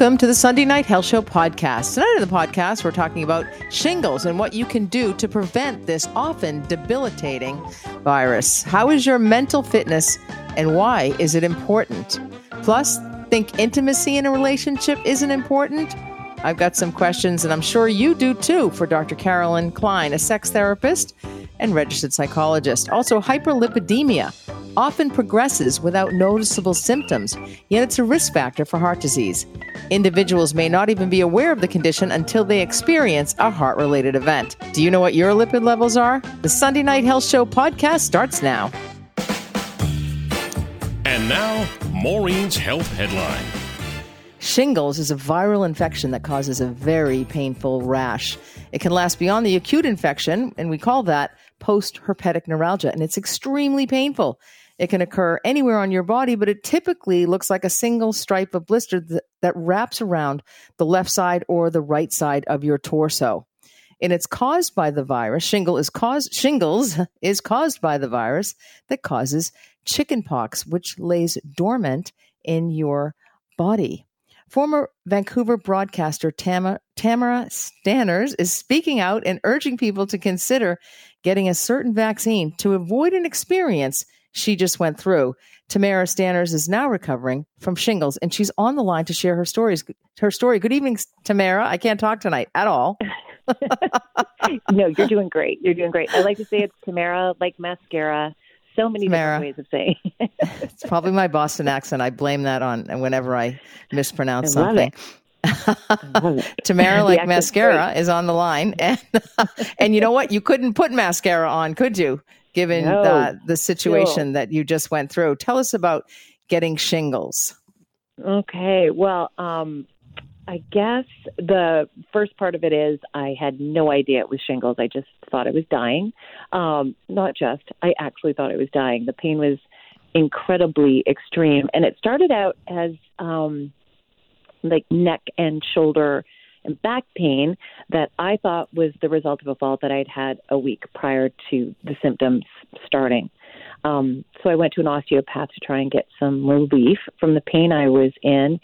Welcome to the Sunday Night Health Show podcast. Tonight in the podcast, we're talking about shingles and what you can do to prevent this often debilitating virus. How is your mental fitness and why is it important? Plus, think intimacy in a relationship isn't important? I've got some questions, and I'm sure you do too, for Dr. Carolin Klein, a sex therapist and registered psychologist. Also, hyperlipidemia often progresses without noticeable symptoms, yet it's a risk factor for heart disease. Individuals may not even be aware of the condition until they experience a heart related event. Do you know what your lipid levels are? The Sunday Night Health Show podcast starts now. And now, Maureen's Health Headline. Shingles is a viral infection that causes a very painful rash. It can last beyond the acute infection, and we call that post herpetic neuralgia, and it's extremely painful. It can occur anywhere on your body, but it typically looks like a single stripe of blister that, that wraps around the left side or the right side of your torso. And it's caused by the virus. Shingle is caused, shingles is caused by the virus that causes chickenpox, which lays dormant in your body. Former Vancouver broadcaster Tamara, Tamara Stanners is speaking out and urging people to consider getting a certain vaccine to avoid an experience she just went through. Tamara Stanners is now recovering from shingles, and she's on the line to share her stories. Her story. Good evening, Tamara. I can't talk tonight at all. no, you're doing great. You're doing great. I like to say it's Tamara like mascara so many Tamara. different ways of saying. It. it's probably my Boston accent. I blame that on whenever I mispronounce I something. Tamara, like mascara, is on the line, and and you know what? You couldn't put mascara on, could you? Given no, the, the situation that you just went through, tell us about getting shingles. Okay, well, um, I guess the first part of it is I had no idea it was shingles. I just thought I was dying. Um, not just, I actually thought I was dying. The pain was incredibly extreme. And it started out as um, like neck and shoulder and back pain that I thought was the result of a fall that I'd had a week prior to the symptoms starting. Um, so I went to an osteopath to try and get some relief from the pain I was in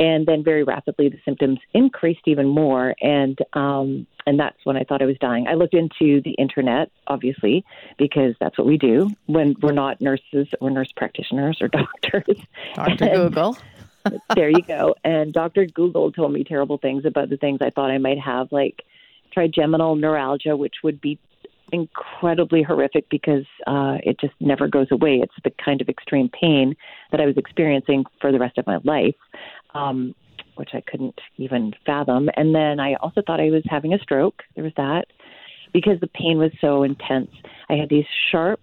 and then very rapidly the symptoms increased even more and um and that's when I thought I was dying. I looked into the internet, obviously, because that's what we do when we're not nurses or nurse practitioners or doctors. Dr. Google. There you go. And Dr. Google told me terrible things about the things I thought I might have, like trigeminal neuralgia, which would be incredibly horrific because uh, it just never goes away. It's the kind of extreme pain that I was experiencing for the rest of my life, um, which I couldn't even fathom. And then I also thought I was having a stroke. There was that because the pain was so intense. I had these sharp,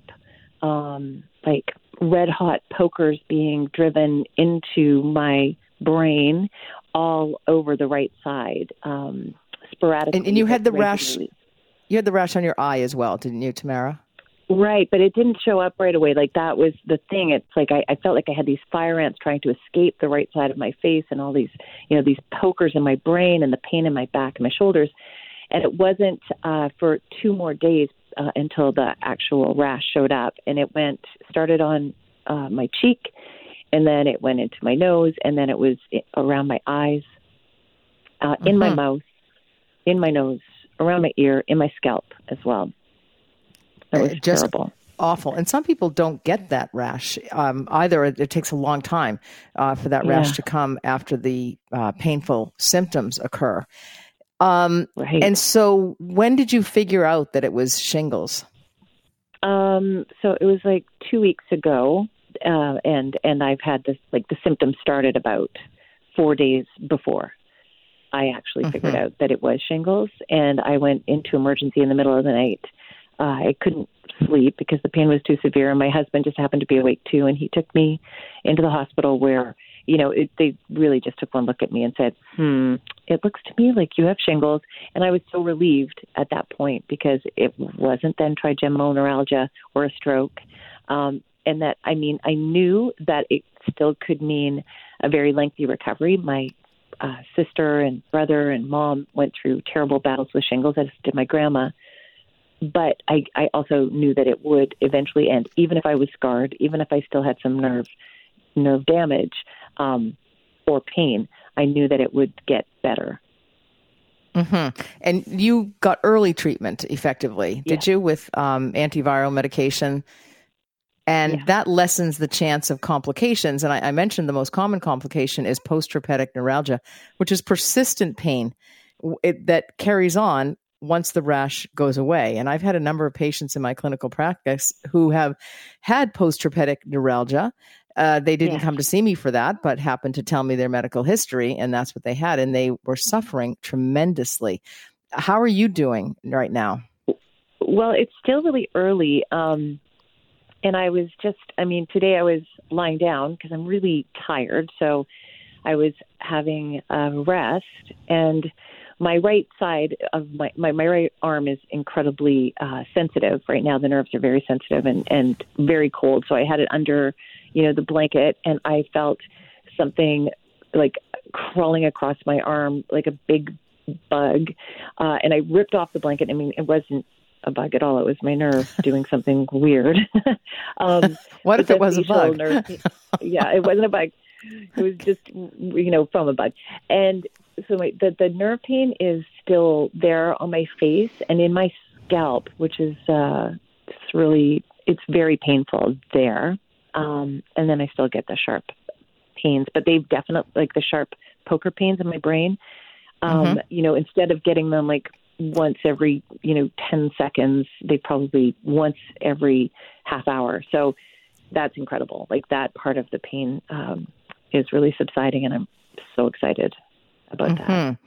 um, like red hot pokers being driven into my brain all over the right side. Um, sporadically. And, and you had the rash you had the rash on your eye as well, didn't you, Tamara? Right, but it didn't show up right away. Like that was the thing. It's like I, I felt like I had these fire ants trying to escape the right side of my face, and all these, you know, these pokers in my brain, and the pain in my back and my shoulders. And it wasn't uh, for two more days uh, until the actual rash showed up, and it went started on uh, my cheek, and then it went into my nose, and then it was around my eyes, uh, in my mm-hmm. mouth, in my nose, around my ear, in my scalp as well. That was Just terrible. Awful. And some people don't get that rash um, either. It takes a long time uh, for that rash to come after the uh, painful symptoms occur. Um, right. And so, when did you figure out that it was shingles? Um, so it was like two weeks ago, uh, and and I've had this like the symptoms started about four days before. I actually mm-hmm. figured out that it was shingles, and I went into emergency in the middle of the night. Uh, I couldn't sleep because the pain was too severe, and my husband just happened to be awake too, and he took me into the hospital where, you know, it, they really just took one look at me and said, "Hmm, it looks to me like you have shingles," and I was so relieved at that point because it wasn't then trigeminal neuralgia or a stroke. Um, and that I mean, I knew that it still could mean a very lengthy recovery. My uh, sister and brother and mom went through terrible battles with shingles, as did my grandma. But I, I also knew that it would eventually end, even if I was scarred, even if I still had some nerve nerve damage um, or pain. I knew that it would get better. Mm-hmm. And you got early treatment effectively, did you, with um, antiviral medication? And yeah. that lessens the chance of complications. And I, I mentioned the most common complication is post herpetic neuralgia, which is persistent pain it, that carries on once the rash goes away. And I've had a number of patients in my clinical practice who have had post herpetic neuralgia. Uh, they didn't yeah. come to see me for that, but happened to tell me their medical history, and that's what they had. And they were suffering tremendously. How are you doing right now? Well, it's still really early. Um, and I was just, I mean, today I was lying down because I'm really tired. So I was having a rest. And my right side of my, my, my right arm is incredibly uh, sensitive right now. The nerves are very sensitive and, and very cold. So I had it under, you know, the blanket and I felt something like crawling across my arm like a big bug. Uh, and I ripped off the blanket. I mean, it wasn't a bug at all. It was my nerve doing something weird. um, what if it was a bug? Nerve, yeah, it wasn't a bug. It was just, you know, from a bug. And so my, the the nerve pain is still there on my face and in my scalp, which is uh, it's really it's very painful there. Um, and then I still get the sharp pains, but they've definitely like the sharp poker pains in my brain. Um, mm-hmm. You know, instead of getting them like once every you know 10 seconds they probably once every half hour so that's incredible like that part of the pain um, is really subsiding and i'm so excited about mm-hmm. that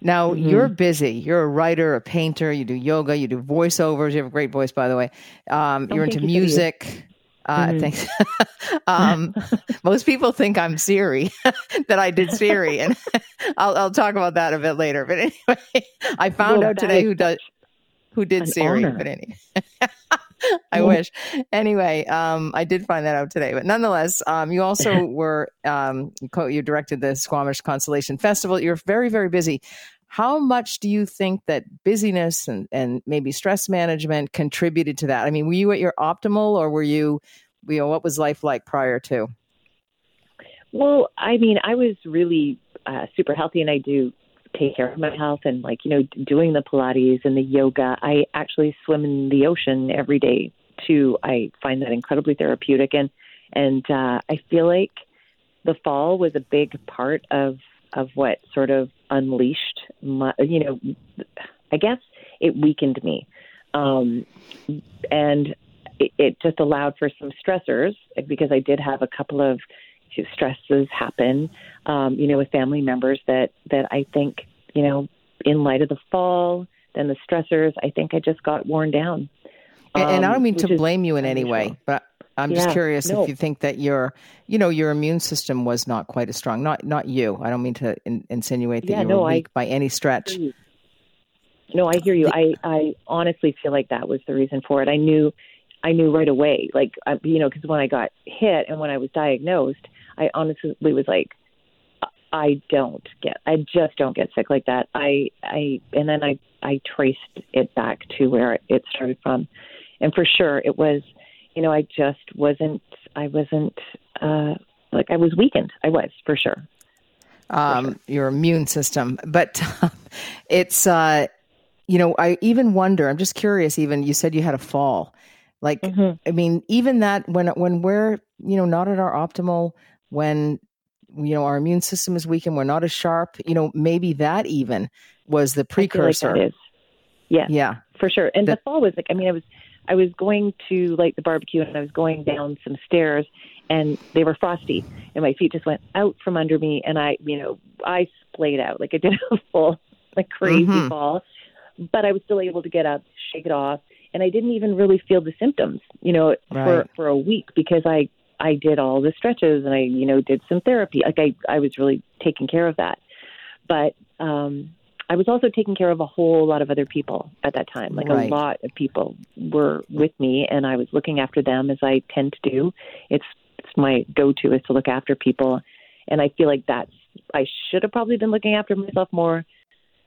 now mm-hmm. you're busy you're a writer a painter you do yoga you do voiceovers you have a great voice by the way um, oh, you're into music uh, mm-hmm. Thanks. um, most people think I'm Siri, that I did Siri, and I'll, I'll talk about that a bit later. But anyway, I found well, out today who does who did Siri. Honor. But anyway, I wish. Anyway, um, I did find that out today. But nonetheless, um, you also were um, you directed the Squamish Constellation Festival. You're very very busy. How much do you think that busyness and, and maybe stress management contributed to that? I mean, were you at your optimal or were you, you know, what was life like prior to? Well, I mean, I was really uh, super healthy and I do take care of my health and like, you know, doing the Pilates and the yoga. I actually swim in the ocean every day too. I find that incredibly therapeutic and, and uh, I feel like the fall was a big part of of what sort of unleashed my, you know, I guess it weakened me. Um, and it, it just allowed for some stressors because I did have a couple of stresses happen, um, you know, with family members that, that I think, you know, in light of the fall, then the stressors, I think I just got worn down. Um, and I don't um, mean to blame you in any way, but I'm just curious no. if you think that your, you know, your immune system was not quite as strong. Not not you. I don't mean to in, insinuate that yeah, you no, were weak I, by any stretch. No, I hear you. I I honestly feel like that was the reason for it. I knew, I knew right away. Like you know, because when I got hit and when I was diagnosed, I honestly was like, I don't get. I just don't get sick like that. I I and then I I traced it back to where it started from, and for sure it was you know, I just wasn't, I wasn't, uh, like I was weakened. I was for sure. Um, for sure. Your immune system, but it's, uh, you know, I even wonder. I'm just curious. Even you said you had a fall. Like, mm-hmm. I mean, even that when when we're you know not at our optimal, when you know our immune system is weak and we're not as sharp, you know, maybe that even was the precursor. Like yeah, yeah, for sure. And the, the fall was like, I mean, I was I was going to like the barbecue and I was going down some stairs and they were frosty and my feet just went out from under me and I, you know, I splayed out like I did a full like crazy mm-hmm. fall, but I was still able to get up, shake it off, and I didn't even really feel the symptoms, you know, right. for for a week because I I did all the stretches and I, you know, did some therapy. Like I I was really taking care of that. But um I was also taking care of a whole lot of other people at that time. Like right. a lot of people were with me, and I was looking after them as I tend to do. It's it's my go-to is to look after people, and I feel like that's I should have probably been looking after myself more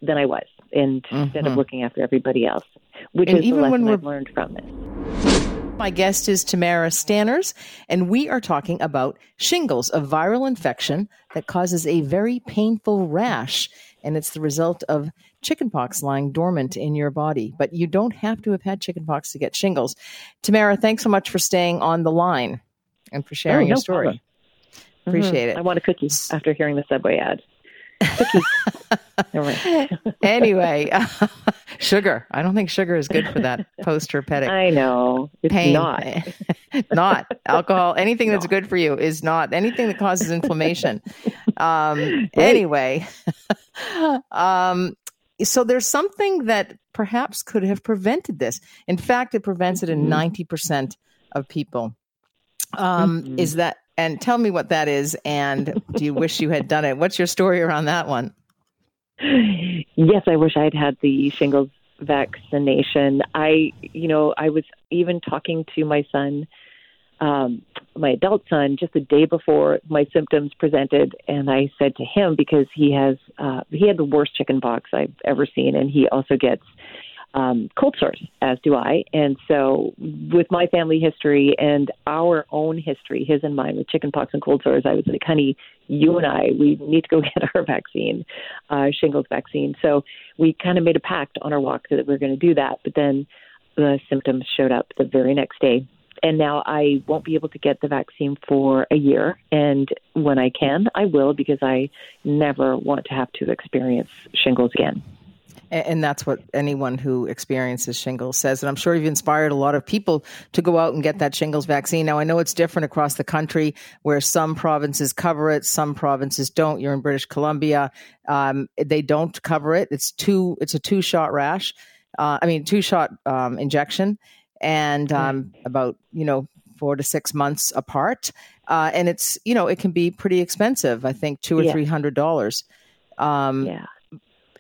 than I was, and mm-hmm. instead of looking after everybody else, which and is even the lesson when I've learned from this. My guest is Tamara Stanners, and we are talking about shingles, a viral infection that causes a very painful rash. And it's the result of chickenpox lying dormant in your body. But you don't have to have had chickenpox to get shingles. Tamara, thanks so much for staying on the line and for sharing Oh, your story. problem. Appreciate Mhm. I want a cookie after hearing the Subway ad. Right. anyway, sugar. I don't think sugar is good for that post herpetic I know. It's pain. not. not alcohol. Anything that's good for you is not anything that causes inflammation. Um, Anyway, um, so there's something that perhaps could have prevented this. In fact, it prevents it in Mhm. ninety percent of people. Um, Mhm. Is that? And tell me what that is. And do you wish you had done it? What's your story around that one? Yes, I wish I had had the shingles vaccination. I, you know, I was even talking to my son, um, my adult son, just the day before my symptoms presented, and I said to him because he has, uh, he had the worst chicken pox I've ever seen, and he also gets um, cold sores, as do I. And so, with my family history and our own history, his and mine, with chickenpox and cold sores, I was like, honey, you and I, we need to go get our vaccine, uh, shingles vaccine. So, we kind of made a pact on our walk that we were going to do that. But then the symptoms showed up the very next day. And now I won't be able to get the vaccine for a year. And when I can, I will because I never want to have to experience shingles again. And that's what anyone who experiences shingles says. And I'm sure you've inspired a lot of people to go out and get that shingles vaccine. Now, I know it's different across the country where some provinces cover it, some provinces don't. You're in British Columbia. Um, they don't cover it. It's two, it's a two shot rash. Uh, I mean, two shot um, injection and um, about, you know, four to six months apart. Uh, and it's, you know, it can be pretty expensive. I think two or Yeah. three hundred dollars. Um, Yeah.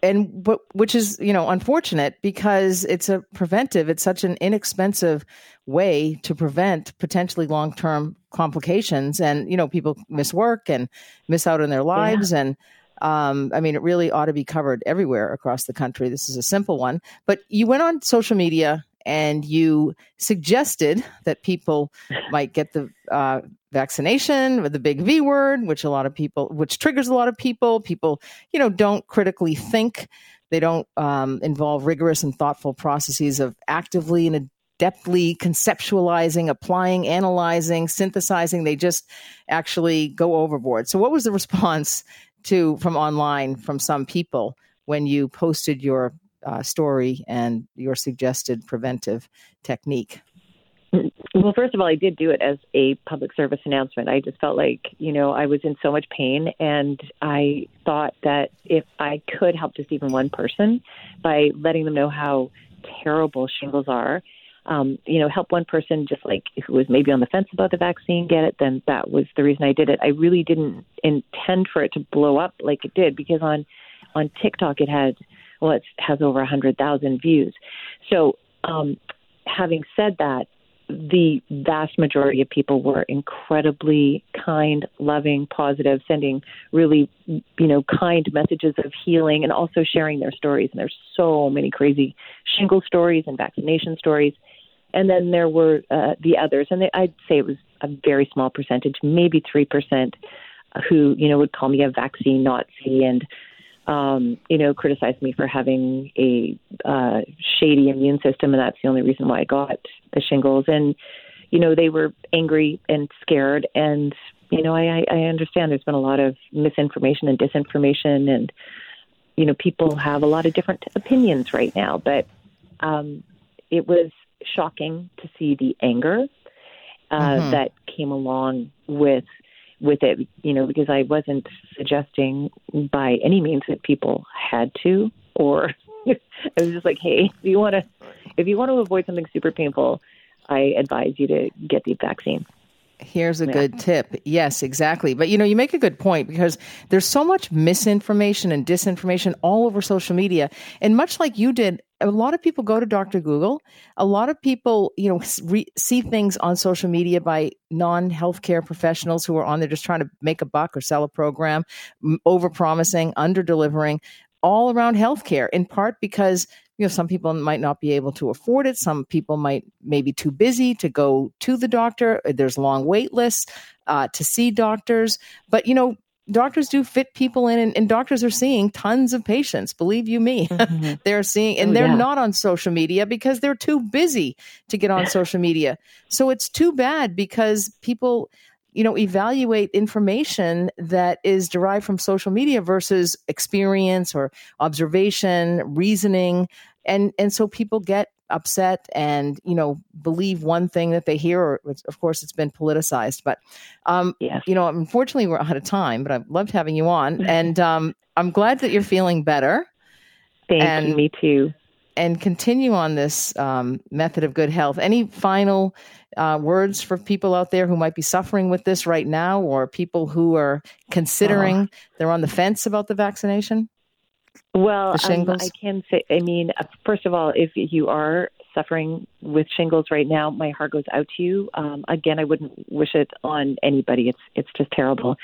And but which is you know unfortunate because it's a preventive it's such an inexpensive way to prevent potentially long-term complications and you know people miss work and miss out on their lives. And um, i mean it really ought to be covered everywhere across the country. This is a simple one. But you went on social media and you suggested that people might get the uh, vaccination with the big V word, which a lot of people, which triggers a lot of people. People, you know, don't critically think. They don't um, involve rigorous and thoughtful processes of actively and adeptly conceptualizing, applying, analyzing, synthesizing. They just actually go overboard. So, what was the response to from online from some people when you posted your uh, story and your suggested preventive technique? Well, first of all, I did do it as a public service announcement. I just felt like, you know, I was in so much pain, and I thought that if I could help just even one person by letting them know how terrible shingles are, um, you know, help one person just like who was maybe on the fence about the vaccine get it, then that was the reason I did it. I really didn't intend for it to blow up like it did because on on TikTok it had well, it has over a hundred thousand views. So, um, having said that, the vast majority of people were incredibly kind, loving, positive, sending really, you know, kind messages of healing and also sharing their stories. And there's so many crazy shingle stories and vaccination stories. And then there were uh, the others, and they, I'd say it was a very small percentage, maybe 3%, who, you know, would call me a vaccine Nazi and, um, you know, criticized me for having a uh, shady immune system, and that's the only reason why I got the shingles. And you know, they were angry and scared, and you know, I, I understand there's been a lot of misinformation and disinformation, and you know, people have a lot of different opinions right now. But um, it was shocking to see the anger uh, Mhm. that came along with with it, you know, because I wasn't suggesting by any means that people had to, or I was just like, hey, if you want to, if you want to avoid something super painful, I advise you to get the vaccine. Here's a Yeah. good tip. Yes, exactly. But you know, you make a good point because there's so much misinformation and disinformation all over social media. And much like you did, a lot of people go to Dr. Google. A lot of people, you know, re- see things on social media by non-healthcare professionals who are on there just trying to make a buck or sell a program, over promising, under delivering. all around healthcare, in part because you know some people might not be able to afford it. Some people might maybe too busy to go to the doctor. There's long wait lists uh, to see doctors, but you know doctors do fit people in and, and, doctors are seeing tons of patients believe you me mm-hmm. they're seeing and oh, they're yeah. not on social media because they're too busy to get on social media so it's too bad because people you know evaluate information that is derived from social media versus experience or observation reasoning and and so people get upset and you know believe one thing that they hear or of course it's been politicized. But um yes. you know unfortunately we're out of time but i've loved having you on. And um i'm glad that you're feeling better. Thank and, you. Me too. and continue on this um, method of good health. Any final uh, words for people out there who might be suffering with this right now or people who are considering oh. they're on the fence about the vaccination well, um, I can say, I mean, uh, first of all, if you are suffering with shingles right now, my heart goes out to you. Um, again, I wouldn't wish it on anybody. It's it's just terrible.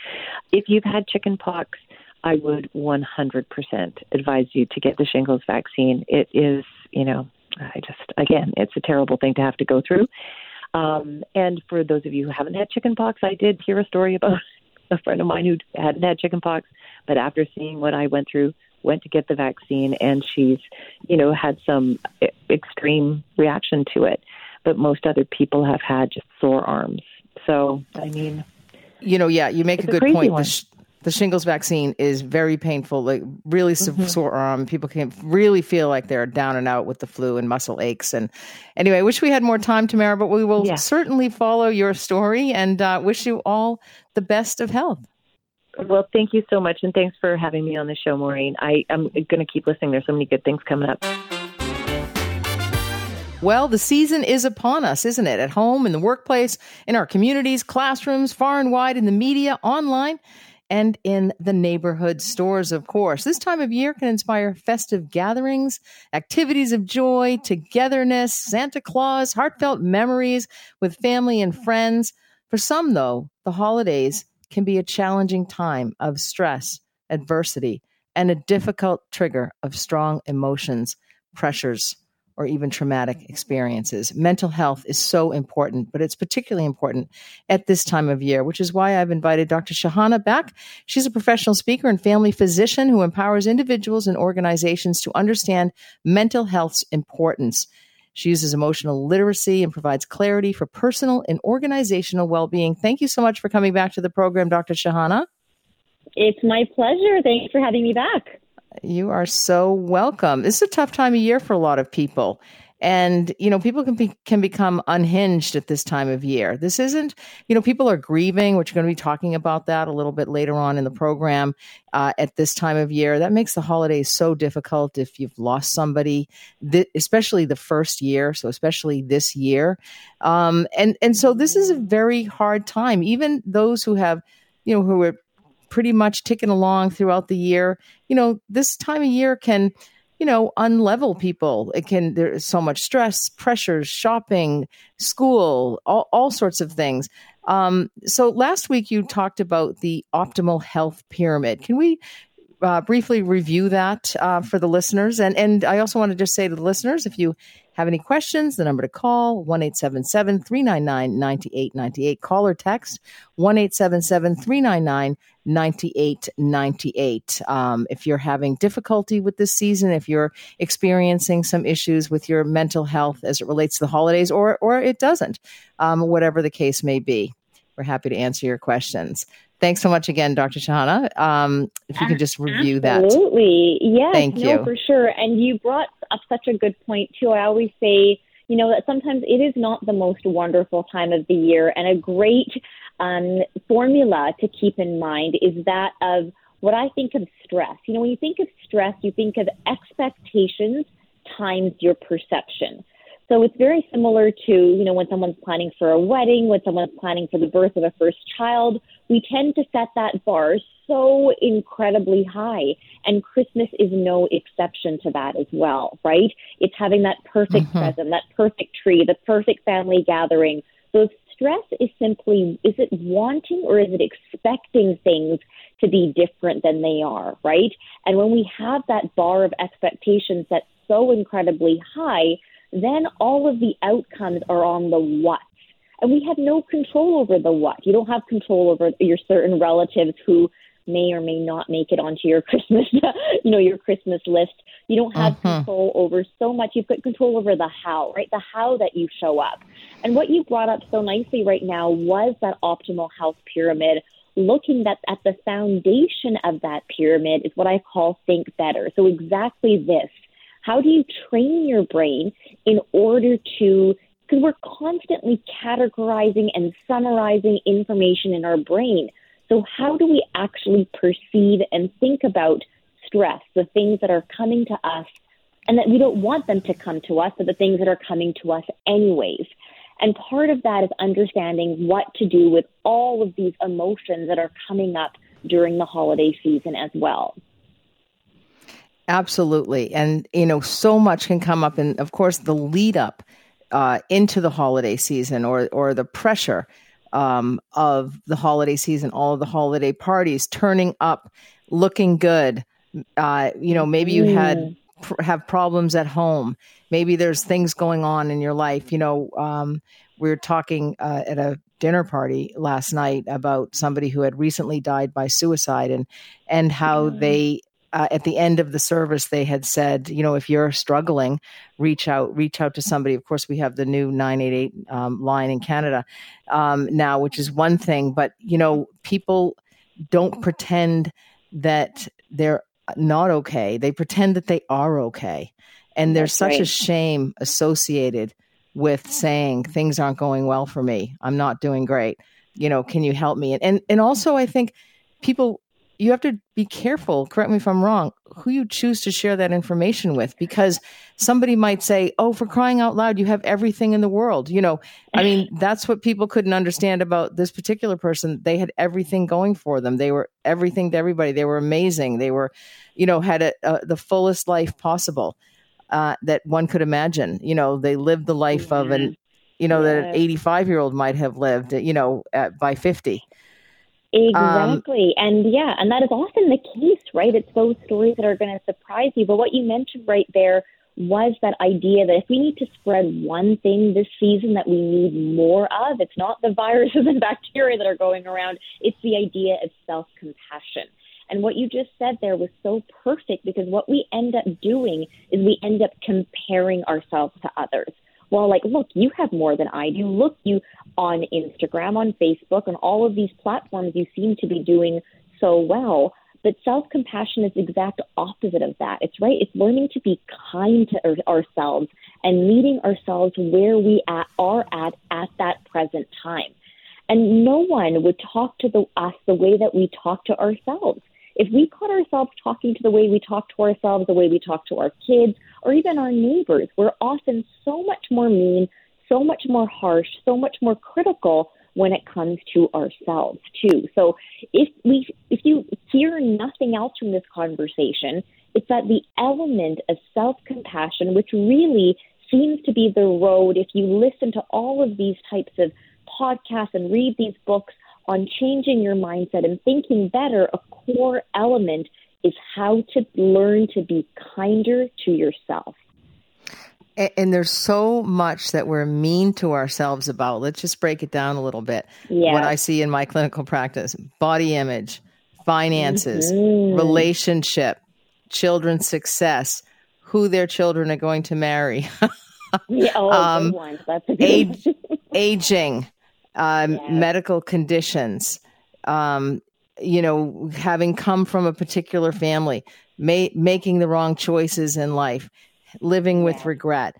If you've had chicken pox, I would 100% advise you to get the shingles vaccine. It is, you know, I just again, it's a terrible thing to have to go through. Um, and for those of you who haven't had chicken pox, I did hear a story about a friend of mine who hadn't had chicken pox, but after seeing what I went through, went to get the vaccine and she's, you know, had some extreme reaction to it. But most other people have had just sore arms. So, I mean, you know, yeah, you make a good a point. The, sh- the, shingles vaccine is very painful, like really mm-hmm. sore arm. People can really feel like they're down and out with the flu and muscle aches. And anyway, I wish we had more time, Tamara, but we will yeah. certainly follow your story and uh, wish you all the best of health. Well, thank you so much, and thanks for having me on the show, Maureen. I, am going to keep listening. There's so many good things coming up. Well, the season is upon us, isn't it? At home, in the workplace, in our communities, classrooms, far and wide, in the media, online, and in the neighborhood stores, of course. This time of year can inspire festive gatherings, activities of joy, togetherness, Santa Claus, heartfelt memories with family and friends. For some, though, the holidays can be a challenging time of stress, adversity, and a difficult trigger of strong emotions, pressures, or even traumatic experiences. Mental health is so important, but it's particularly important at this time of year, which is why I've invited Dr. Shahana back. She's a professional speaker and family physician who empowers individuals and organizations to understand mental health's importance. She uses emotional literacy and provides clarity for personal and organizational well being. Thank you so much for coming back to the program, Dr. Shahana. It's my pleasure. Thanks for having me back. You are so welcome. This is a tough time of year for a lot of people and you know people can be can become unhinged at this time of year. This isn't you know people are grieving which we're going to be talking about that a little bit later on in the program uh, at this time of year. That makes the holidays so difficult if you've lost somebody th- especially the first year so especially this year. Um, and and so this is a very hard time. Even those who have you know who are pretty much ticking along throughout the year you know this time of year can you know, unlevel people. It can, there's so much stress, pressures, shopping, school, all, all sorts of things. Um, so last week you talked about the optimal health pyramid. Can we uh, briefly review that uh, for the listeners? And and I also want to just say to the listeners, if you have any questions, the number to call, 1 399 9898. Call or text 1 399 9898. Um, if you're having difficulty with this season, if you're experiencing some issues with your mental health as it relates to the holidays, or, or it doesn't, um, whatever the case may be, we're happy to answer your questions. Thanks so much again, Dr. Shahana. Um, if you could just review Absolutely. that. Absolutely. Yes. Thank no, you. for sure. And you brought up such a good point, too. I always say, you know, that sometimes it is not the most wonderful time of the year. And a great um, formula to keep in mind is that of what I think of stress. You know, when you think of stress, you think of expectations times your perception. So it's very similar to, you know, when someone's planning for a wedding, when someone's planning for the birth of a first child, we tend to set that bar so incredibly high. And Christmas is no exception to that as well, right? It's having that perfect mm-hmm. present, that perfect tree, the perfect family gathering, those stress is simply is it wanting or is it expecting things to be different than they are, right? And when we have that bar of expectations that's so incredibly high, then all of the outcomes are on the what. And we have no control over the what. You don't have control over your certain relatives who may or may not make it onto your Christmas, you know, your Christmas list. You don't have uh-huh. control over so much. You've got control over the how, right? The how that you show up. And what you brought up so nicely right now was that optimal health pyramid. Looking at, at the foundation of that pyramid is what I call think better. So exactly this. How do you train your brain in order to because we're constantly categorizing and summarizing information in our brain. So, how do we actually perceive and think about stress, the things that are coming to us, and that we don't want them to come to us, but the things that are coming to us anyways? And part of that is understanding what to do with all of these emotions that are coming up during the holiday season as well. Absolutely. And, you know, so much can come up. And of course, the lead up uh, into the holiday season or or the pressure um, of the holiday season, all of the holiday parties, turning up, looking good. Uh, you know, maybe you had mm. pr- have problems at home. Maybe there's things going on in your life. You know, um, we were talking uh, at a dinner party last night about somebody who had recently died by suicide and and how mm. they uh, at the end of the service they had said you know if you're struggling reach out reach out to somebody. Of course we have the new 988 um, line in canada um, now which is one thing but you know people don't pretend that they're not okay. They pretend that they are okay. And there's That's such right. a shame associated with saying things aren't going well for me. I'm not doing great. You know can you help me? And and, and also i think people you have to be careful, correct me if I'm wrong, who you choose to share that information with because somebody might say, Oh, for crying out loud, you have everything in the world. You know, I mean, that's what people couldn't understand about this particular person. They had everything going for them. They were everything to everybody. They were amazing. They were, you know, had a, a, the fullest life possible uh, that one could imagine. You know, they lived the life mm-hmm. of an, you know, that an 85 year old might have lived, you know, at, by 50. Exactly. Um, and yeah, and that is often the case, right? It's those stories that are going to surprise you. But what you mentioned right there was that idea that if we need to spread one thing this season that we need more of, it's not the viruses and bacteria that are going around, it's the idea of self compassion. And what you just said there was so perfect because what we end up doing is we end up comparing ourselves to others well, like, look, you have more than I do. Look, you on Instagram, on Facebook, on all of these platforms, you seem to be doing so well. But self compassion is the exact opposite of that. It's right. It's learning to be kind to ourselves and meeting ourselves where we at, are at at that present time. And no one would talk to the, us the way that we talk to ourselves. If we caught ourselves talking to the way we talk to ourselves, the way we talk to our kids, or even our neighbors, we're often so much more mean, so much more harsh, so much more critical when it comes to ourselves too. So if we if you hear nothing else from this conversation, it's that the element of self-compassion which really seems to be the road if you listen to all of these types of podcasts and read these books on changing your mindset and thinking better, a core element is how to learn to be kinder to yourself. And, and, there's so much that we're mean to ourselves about. Let's just break it down a little bit. Yeah. What I see in my clinical practice body image, finances, mm-hmm. relationship, children's success, who their children are going to marry. yeah, oh, um, That's a good age, aging, um, medical conditions, um, you know, having come from a particular family, ma- making the wrong choices in life, living with regret.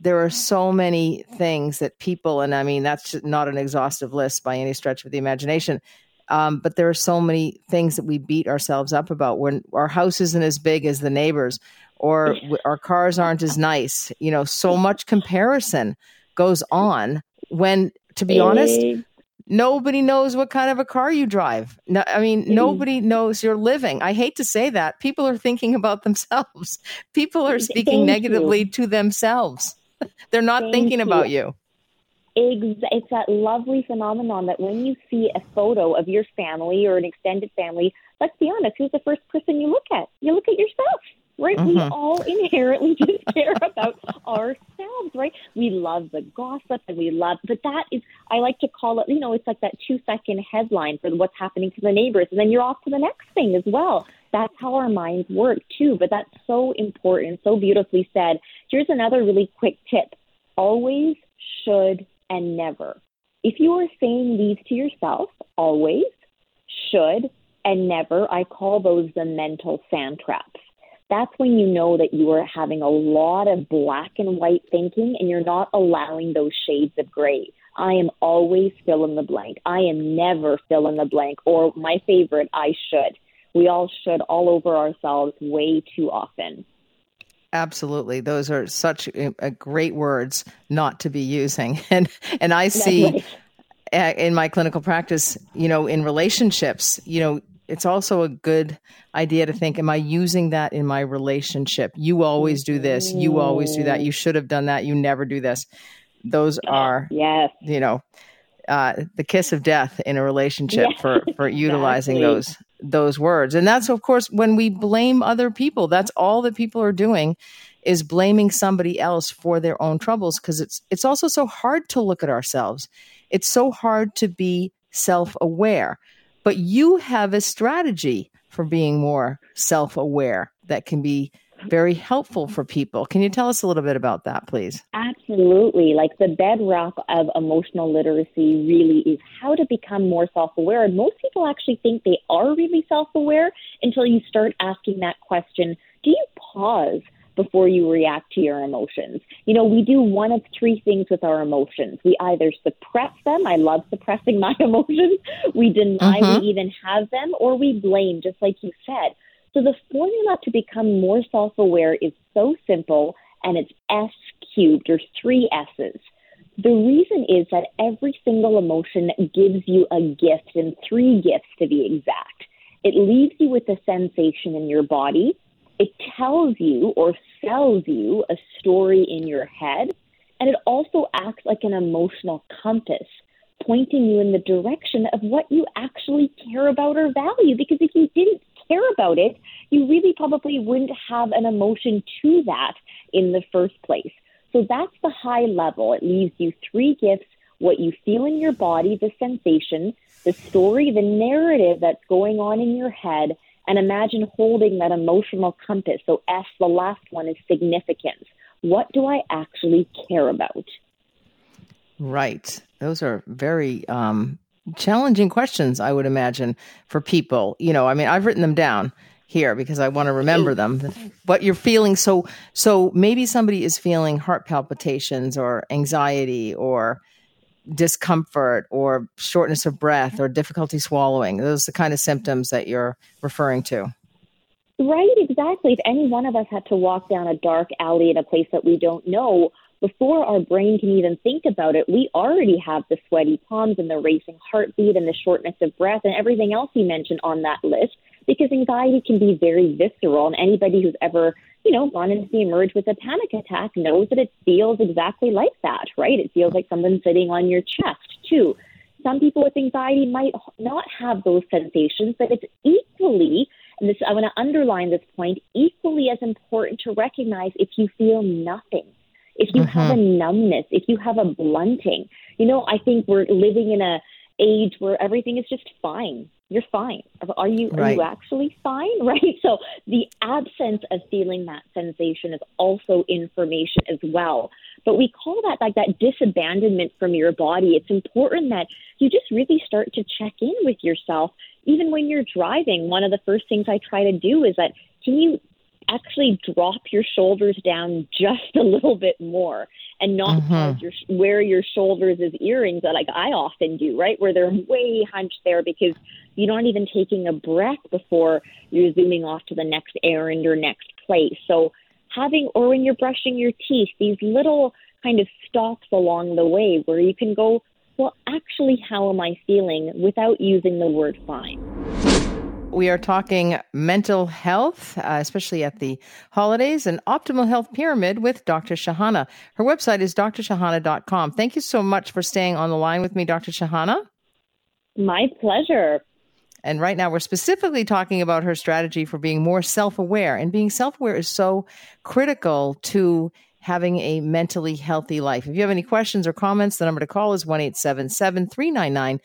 There are so many things that people, and I mean, that's not an exhaustive list by any stretch of the imagination. Um, but there are so many things that we beat ourselves up about when our house isn't as big as the neighbors or our cars aren't as nice. You know, so much comparison goes on when, to be honest, Nobody knows what kind of a car you drive. No, I mean, mm. nobody knows you're living. I hate to say that. People are thinking about themselves. People are speaking Thank negatively you. to themselves. They're not Thank thinking you. about you. it's that lovely phenomenon that when you see a photo of your family or an extended family, let's be honest, who's the first person you look at? You look at yourself, right? Mm-hmm. We all inherently just care about ourselves, right? We love the gossip and we love, but that is, I like to call it, you know, it's like that two second headline for what's happening to the neighbors. And then you're off to the next thing as well. That's how our minds work too. But that's so important, so beautifully said. Here's another really quick tip always, should, and never. If you are saying these to yourself, always, should, and never, I call those the mental sand traps. That's when you know that you are having a lot of black and white thinking and you're not allowing those shades of gray. I am always fill in the blank. I am never fill in the blank. Or my favorite, I should. We all should all over ourselves way too often. Absolutely. Those are such great words not to be using. And and I see right. in my clinical practice, you know, in relationships, you know, it's also a good idea to think, am I using that in my relationship? You always do this. You always do that. You should have done that. You never do this. Those are, yes. you know, uh, the kiss of death in a relationship yes, for, for utilizing exactly. those those words. And that's, of course, when we blame other people. That's all that people are doing is blaming somebody else for their own troubles because it's it's also so hard to look at ourselves. It's so hard to be self-aware. But you have a strategy for being more self-aware that can be very helpful for people. Can you tell us a little bit about that, please? Absolutely. Like the bedrock of emotional literacy really is how to become more self aware. And most people actually think they are really self aware until you start asking that question Do you pause? Before you react to your emotions. You know, we do one of three things with our emotions. We either suppress them, I love suppressing my emotions, we deny mm-hmm. we even have them, or we blame, just like you said. So the formula to become more self aware is so simple and it's S cubed or three S's. The reason is that every single emotion gives you a gift and three gifts to be exact. It leaves you with a sensation in your body. It tells you or sells you a story in your head. And it also acts like an emotional compass, pointing you in the direction of what you actually care about or value. Because if you didn't care about it, you really probably wouldn't have an emotion to that in the first place. So that's the high level. It leaves you three gifts what you feel in your body, the sensation, the story, the narrative that's going on in your head, and imagine holding that emotional compass. So, S, the last one, is significance. What do I actually care about? Right. Those are very um, challenging questions, I would imagine, for people. You know, I mean, I've written them down here because I want to remember them. What you're feeling. So, so maybe somebody is feeling heart palpitations or anxiety or discomfort or shortness of breath or difficulty swallowing. Those are the kind of symptoms that you're referring to. Right, exactly. If any one of us had to walk down a dark alley in a place that we don't know, before our brain can even think about it, we already have the sweaty palms and the racing heartbeat and the shortness of breath and everything else you mentioned on that list because anxiety can be very visceral and anybody who's ever you know gone into the emerge with a panic attack knows that it feels exactly like that right? It feels like something sitting on your chest too. Some people with anxiety might not have those sensations but it's equally and this i want to underline this point equally as important to recognize if you feel nothing if you mm-hmm. have a numbness, if you have a blunting. You know, I think we're living in a age where everything is just fine. You're fine. Are you right. are you actually fine? Right? So the absence of feeling that sensation is also information as well. But we call that like that disabandonment from your body. It's important that you just really start to check in with yourself. Even when you're driving, one of the first things I try to do is that can you actually drop your shoulders down just a little bit more and not mm-hmm. your, wear your shoulders as earrings like I often do, right? Where they're way hunched there because you're not even taking a breath before you're zooming off to the next errand or next place. So having, or when you're brushing your teeth, these little kind of stops along the way where you can go, well, actually, how am I feeling without using the word fine? We are talking mental health, uh, especially at the holidays, and optimal health pyramid with Dr. Shahana. Her website is drshahana.com. Thank you so much for staying on the line with me, Dr. Shahana. My pleasure. And right now, we're specifically talking about her strategy for being more self aware. And being self aware is so critical to having a mentally healthy life. If you have any questions or comments, the number to call is 1 399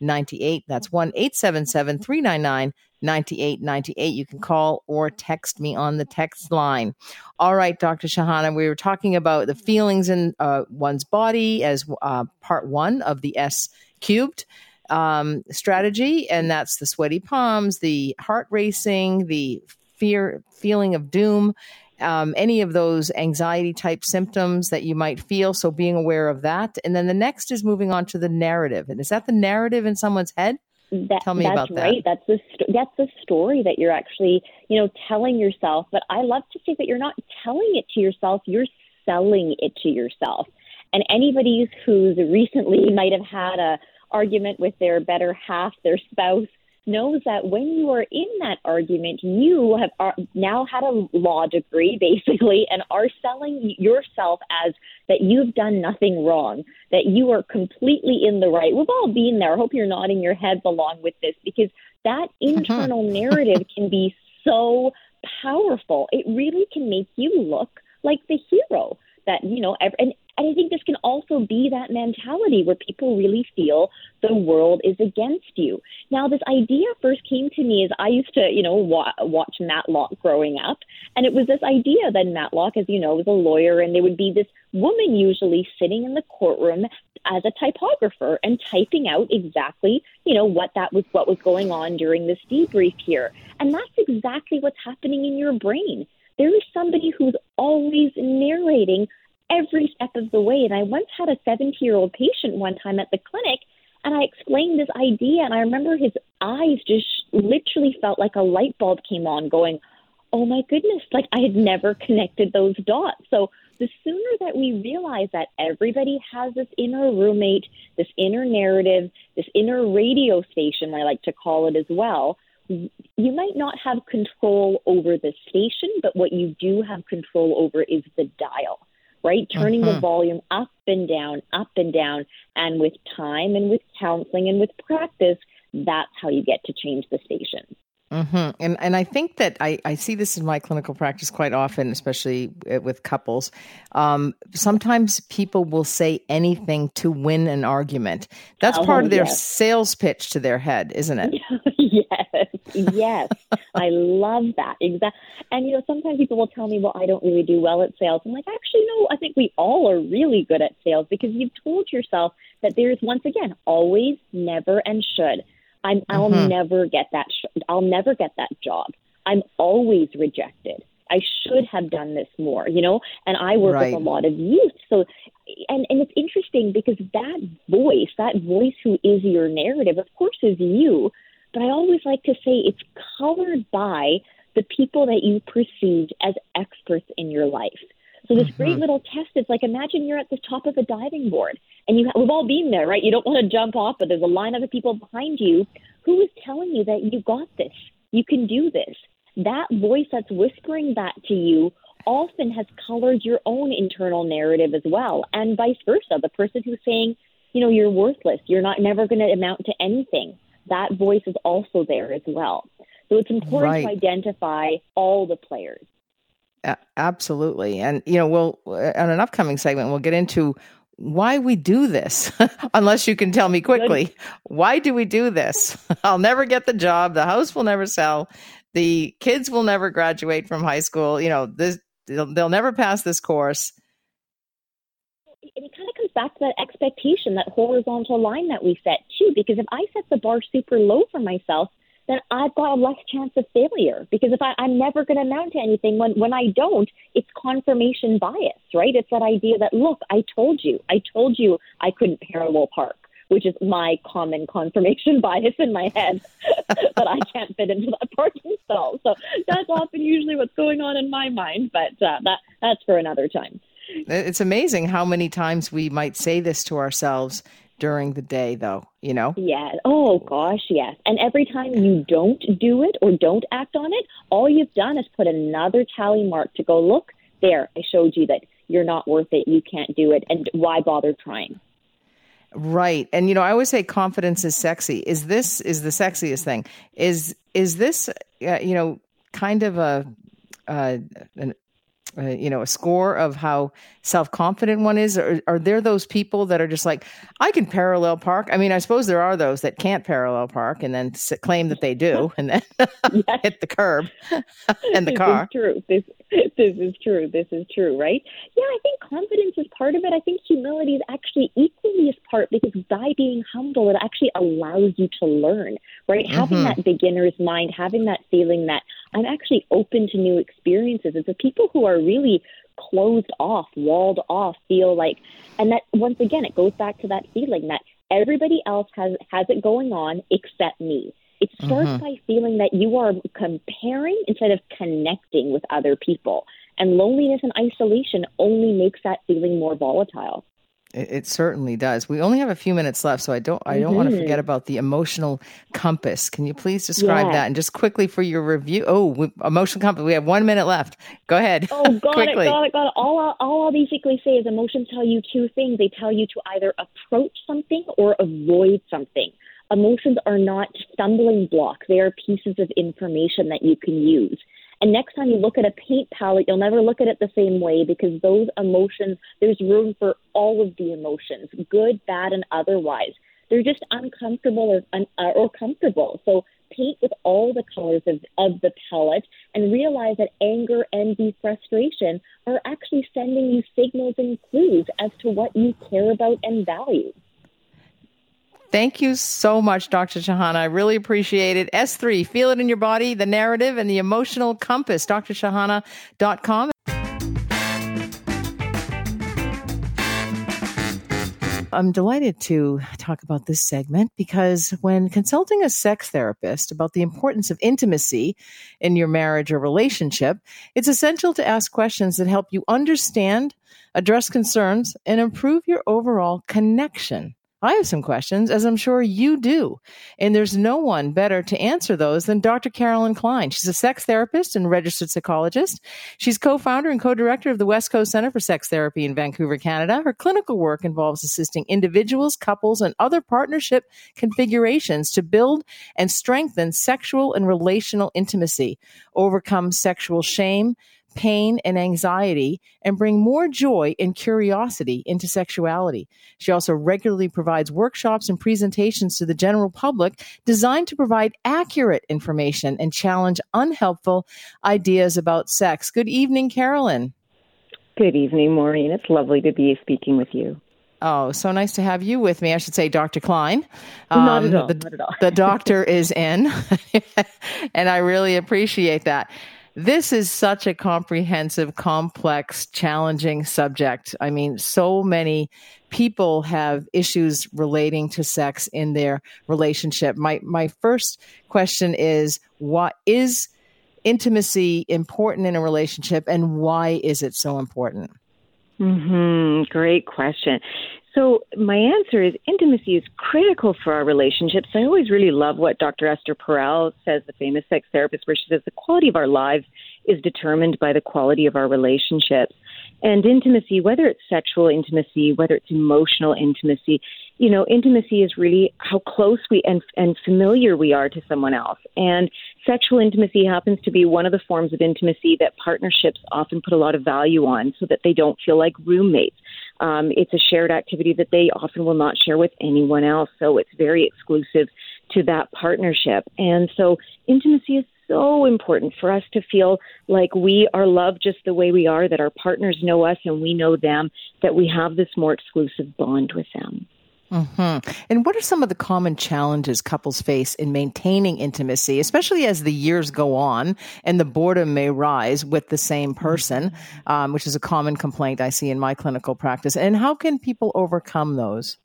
9898. That's 1 877 399 9898. You can call or text me on the text line. All right, Dr. Shahana, we were talking about the feelings in uh, one's body as uh, part one of the S cubed um, strategy, and that's the sweaty palms, the heart racing, the fear, feeling of doom, um, any of those anxiety type symptoms that you might feel. So being aware of that. And then the next is moving on to the narrative. And is that the narrative in someone's head? That, Tell me that's about that. right. That's the st- that's the story that you're actually you know telling yourself. But I love to say that you're not telling it to yourself. You're selling it to yourself. And anybody who's recently might have had a argument with their better half, their spouse, knows that when you are in that argument, you have are now had a law degree, basically, and are selling yourself as that you've done nothing wrong, that you are completely in the right. We've all been there. I hope you're nodding your heads along with this because that uh-huh. internal narrative can be so powerful. It really can make you look like the hero that you know and and I think this can also be that mentality where people really feel the world is against you. Now, this idea first came to me as I used to, you know, wa- watch Matlock growing up. And it was this idea that Matlock, as you know, was a lawyer, and there would be this woman usually sitting in the courtroom as a typographer and typing out exactly, you know, what that was, what was going on during this debrief here. And that's exactly what's happening in your brain. There is somebody who's always narrating every step of the way. And I once had a 70 year old patient one time at the clinic, and I explained this idea, and I remember his eyes just literally felt like a light bulb came on, going, Oh my goodness, like I had never connected those dots. So the sooner that we realize that everybody has this inner roommate, this inner narrative, this inner radio station, I like to call it as well, you might not have control over the station, but what you do have control over is the dial right? Turning uh-huh. the volume up and down, up and down. And with time and with counseling and with practice, that's how you get to change the station. Mm-hmm. And and I think that I, I see this in my clinical practice quite often, especially uh, with couples. Um, sometimes people will say anything to win an argument. That's oh, part of their yes. sales pitch to their head, isn't it? yes, yes. I love that. Exactly. And you know, sometimes people will tell me, "Well, I don't really do well at sales." I'm like, actually, no. I think we all are really good at sales because you've told yourself that there's once again always, never, and should I'm I'll mm-hmm. never get that sh- I'll never get that job. I'm always rejected. I should have done this more, you know? And I work right. with a lot of youth. So and and it's interesting because that voice, that voice who is your narrative, of course is you, but I always like to say it's colored by the people that you perceived as experts in your life. So this mm-hmm. great little test is like imagine you're at the top of a diving board and you we've all been there, right? You don't want to jump off, but there's a line of people behind you who is telling you that you got this, you can do this. That voice that's whispering that to you often has colored your own internal narrative as well, and vice versa. The person who's saying, you know, you're worthless, you're not never going to amount to anything. That voice is also there as well. So it's important right. to identify all the players absolutely. And, you know, we'll, uh, on an upcoming segment, we'll get into why we do this, unless you can tell me quickly. Why do we do this? I'll never get the job. The house will never sell. The kids will never graduate from high school. You know, this, they'll, they'll never pass this course. And it kind of comes back to that expectation, that horizontal line that we set too. Because if I set the bar super low for myself, then I've got a less chance of failure. Because if I, I'm never going to amount to anything, when, when I don't, it's confirmation bias, right? It's that idea that, look, I told you, I told you I couldn't parallel park, which is my common confirmation bias in my head that I can't fit into that parking stall. So that's often usually what's going on in my mind, but uh, that that's for another time. It's amazing how many times we might say this to ourselves during the day, though, you know? Yeah. Oh, gosh, yes. And every time you don't do it or don't act on it, all you've done is put another tally mark to go, look, there, I showed you that you're not worth it, you can't do it, and why bother trying? Right. And you know, I always say confidence is sexy. Is this is the sexiest thing? Is is this uh, you know kind of a uh, an, uh, you know, a score of how self confident one is? Or are there those people that are just like, I can parallel park? I mean, I suppose there are those that can't parallel park and then claim that they do and then hit the curb and the this car. Is true. This, this is true. This is true, right? Yeah, I think confidence is part of it. I think humility is actually equally as part because by being humble, it actually allows you to learn, right? Mm-hmm. Having that beginner's mind, having that feeling that I'm actually open to new experiences. It's the people who are really closed off, walled off, feel like, and that once again, it goes back to that feeling that everybody else has has it going on except me. It starts mm-hmm. by feeling that you are comparing instead of connecting with other people. And loneliness and isolation only makes that feeling more volatile. It, it, certainly does. We only have a few minutes left, so I don't I don't mm-hmm. want to forget about the emotional compass. Can you please describe yeah. that and just quickly for your review? Oh, emotional compass. We have one minute left. Go ahead. Oh, got quickly. it, got it, got it. All I'll, all I'll basically say is emotions tell you two things. They tell you to either approach something or avoid something. Emotions are not stumbling blocks. They are pieces of information that you can use. And next time you look at a paint palette, you'll never look at it the same way because those emotions, there's room for all of the emotions, good, bad, and otherwise. They're just uncomfortable or, uh, or comfortable. So paint with all the colors of, of the palette and realize that anger, envy, frustration are actually sending you signals and clues as to what you care about and value. Thank you so much, Dr. Shahana. I really appreciate it. S3, feel it in your body, the narrative and the emotional compass, drshahana.com. I'm delighted to talk about this segment because when consulting a sex therapist about the importance of intimacy in your marriage or relationship, it's essential to ask questions that help you understand, address concerns, and improve your overall connection. I have some questions, as I'm sure you do. And there's no one better to answer those than Dr. Carolin Klein. She's a sex therapist and registered psychologist. She's co founder and co director of the West Coast Center for Sex Therapy in Vancouver, Canada. Her clinical work involves assisting individuals, couples, and other partnership configurations to build and strengthen sexual and relational intimacy, overcome sexual shame, pain, and anxiety and bring more joy and curiosity into sexuality. She also regularly provides workshops and presentations to the general public designed to provide accurate information and challenge unhelpful ideas about sex. Good evening, Carolin. Good evening, Maureen. It's lovely to be speaking with you. Oh, so nice to have you with me. I should say, Dr. Klein. Um, not, at all, the, not at all. the doctor is in, and I really appreciate that. This is such a comprehensive, complex, challenging subject. I mean, so many people have issues relating to sex in their relationship. My my first question is what is intimacy important in a relationship and why is it so important? hmm Great question. So, my answer is intimacy is critical for our relationships. I always really love what Dr. Esther Perel says, the famous sex therapist, where she says the quality of our lives is determined by the quality of our relationships. And intimacy, whether it's sexual intimacy, whether it's emotional intimacy, you know, intimacy is really how close we and, and familiar we are to someone else. And sexual intimacy happens to be one of the forms of intimacy that partnerships often put a lot of value on so that they don't feel like roommates. Um, it's a shared activity that they often will not share with anyone else. So it's very exclusive to that partnership. And so intimacy is so important for us to feel like we are loved just the way we are, that our partners know us and we know them, that we have this more exclusive bond with them. Mm-hmm. And what are some of the common challenges couples face in maintaining intimacy, especially as the years go on and the boredom may rise with the same person, um, which is a common complaint I see in my clinical practice? And how can people overcome those?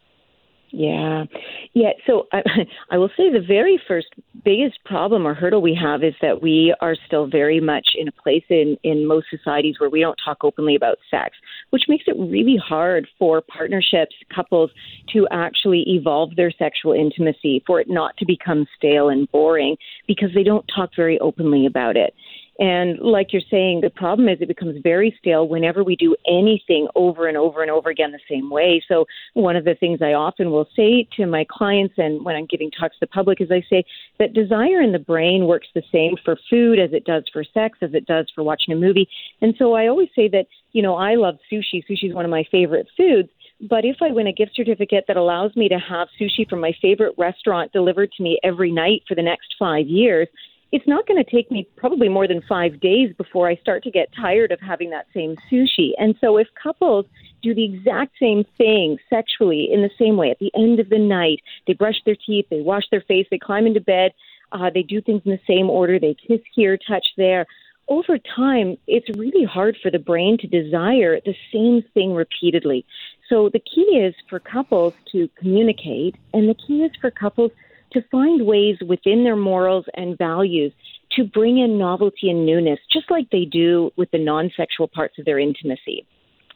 Yeah. Yeah. So I, I will say the very first biggest problem or hurdle we have is that we are still very much in a place in, in most societies where we don't talk openly about sex, which makes it really hard for partnerships, couples to actually evolve their sexual intimacy, for it not to become stale and boring because they don't talk very openly about it. And like you're saying, the problem is it becomes very stale whenever we do anything over and over and over again the same way. So one of the things I often will say to my clients and when I'm giving talks to the public is I say that desire in the brain works the same for food as it does for sex, as it does for watching a movie. And so I always say that, you know, I love sushi. Sushi is one of my favorite foods. But if I win a gift certificate that allows me to have sushi from my favorite restaurant delivered to me every night for the next five years, it's not going to take me probably more than five days before I start to get tired of having that same sushi. And so if couples do the exact same thing sexually in the same way at the end of the night, they brush their teeth, they wash their face, they climb into bed, uh, they do things in the same order, they kiss here, touch there. Over time, it's really hard for the brain to desire the same thing repeatedly. So the key is for couples to communicate, and the key is for couples to find ways within their morals and values to bring in novelty and newness, just like they do with the non sexual parts of their intimacy.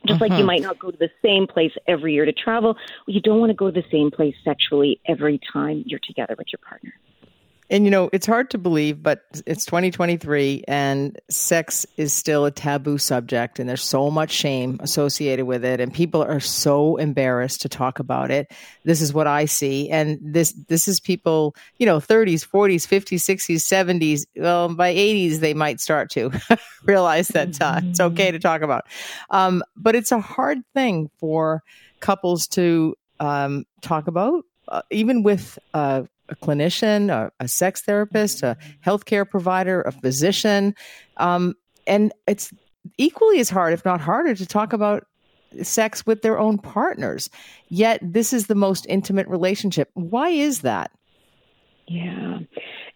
Just uh-huh. like you mm-hmm. might not go to the same place every year to travel, you don't want to go to the same place sexually every time you're together with your partner. And you know, it's hard to believe, but it's 2023 and sex is still a taboo subject and there's so much shame associated with it and people are so embarrassed to talk about it. This is what I see and this this is people, you know, 30s, 40s, 50s, 60s, 70s, well, by 80s they might start to realize that uh, it's okay to talk about. Um, but it's a hard thing for couples to um, talk about uh, even with uh, a clinician, a, a sex therapist, a healthcare provider, a physician. Um, and it's equally as hard, if not harder, to talk about sex with their own partners. Yet this is the most intimate relationship. Why is that? Yeah.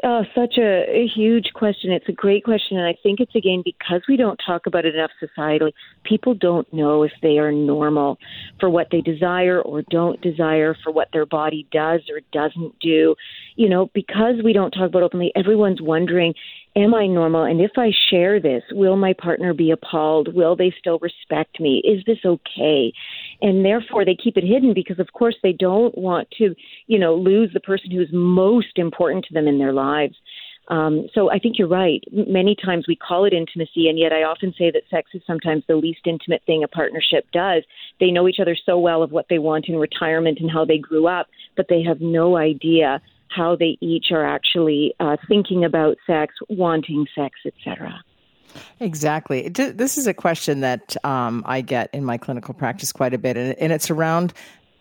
Oh, such a, a, huge question. It's a great question. And I think it's again because we don't talk about it enough societally. People don't know if they are normal for what they desire or don't desire, for what their body does or doesn't do. You know, because we don't talk about openly, everyone's wondering Am I normal? And if I share this, will my partner be appalled? Will they still respect me? Is this okay? And therefore, they keep it hidden because, of course, they don't want to, you know, lose the person who's most important to them in their lives. Um, so I think you're right. Many times we call it intimacy, and yet I often say that sex is sometimes the least intimate thing a partnership does. They know each other so well of what they want in retirement and how they grew up, but they have no idea how they each are actually uh, thinking about sex, wanting sex, etc. Exactly. This is a question that um, I get in my clinical practice quite a bit, and it's around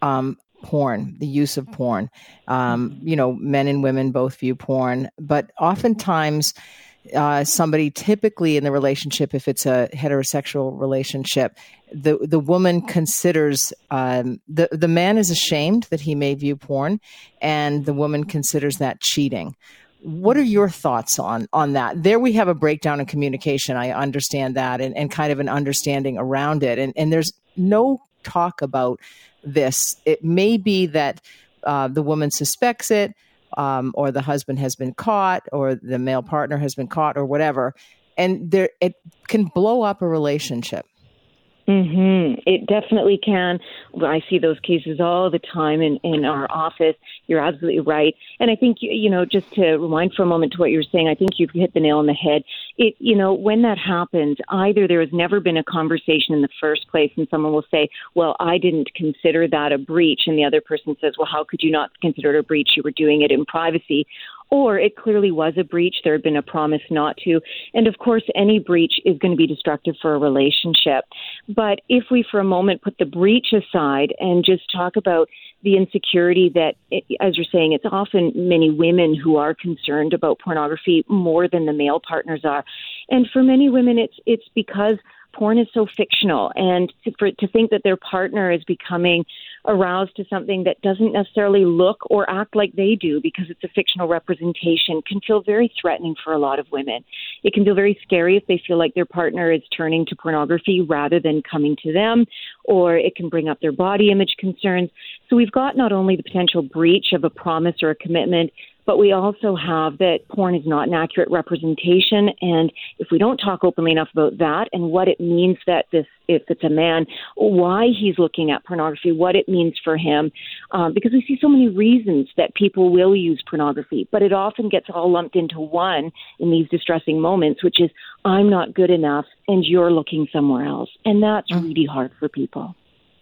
um, porn, the use of porn. Um, you know, men and women both view porn, but oftentimes uh, somebody typically in the relationship, if it's a heterosexual relationship, the the woman considers um, the the man is ashamed that he may view porn, and the woman considers that cheating. What are your thoughts on on that? There we have a breakdown in communication. I understand that, and, and kind of an understanding around it, and and there's no talk about this. It may be that uh, the woman suspects it um, or the husband has been caught, or the male partner has been caught, or whatever, and there it can blow up a relationship. Mm-hmm. It definitely can. I see those cases all the time in, in our office. You're absolutely right. And I think, you know, just to rewind for a moment to what you were saying, I think you've hit the nail on the head. It, you know, when that happens, either there has never been a conversation in the first place and someone will say, well, I didn't consider that a breach. And the other person says, well, how could you not consider it a breach? You were doing it in privacy or it clearly was a breach. There had been a promise not to. And of course, any breach is going to be destructive for a relationship. But if we, for a moment, put the breach aside and just talk about the insecurity that, as you're saying, it's often many women who are concerned about pornography more than the male partners are. And for many women, it's it's because porn is so fictional, and to, for, to think that their partner is becoming aroused to something that doesn't necessarily look or act like they do because it's a fictional representation can feel very threatening for a lot of women. It can feel very scary if they feel like their partner is turning to pornography rather than coming to them, or it can bring up their body image concerns. So we've got not only the potential breach of a promise or a commitment, but we also have that porn is not an accurate representation. And if we don't talk openly enough about that and what it means that this, if it's a man, why he's looking at pornography, what it means for him, um, because we see so many reasons that people will use pornography, but it often gets all lumped into one in these distressing moments, which is I'm not good enough and you're looking somewhere else. And that's mm. really hard for people.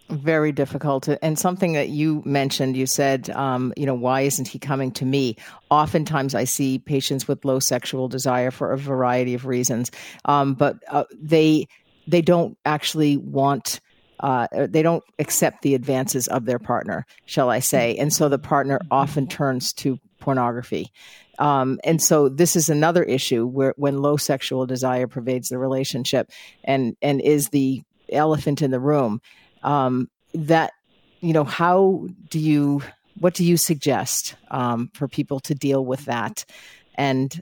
Very difficult. And something that you mentioned, you said, um, you know, why isn't he coming to me? Oftentimes I see patients with low sexual desire for a variety of reasons, um, but uh, they they don't actually want. Uh, they don't accept the advances of their partner, shall I say? And so the partner often turns to pornography. Um, and so this is another issue where when low sexual desire pervades the relationship and and is the elephant in the room um, that you know how do you what do you suggest um, for people to deal with that and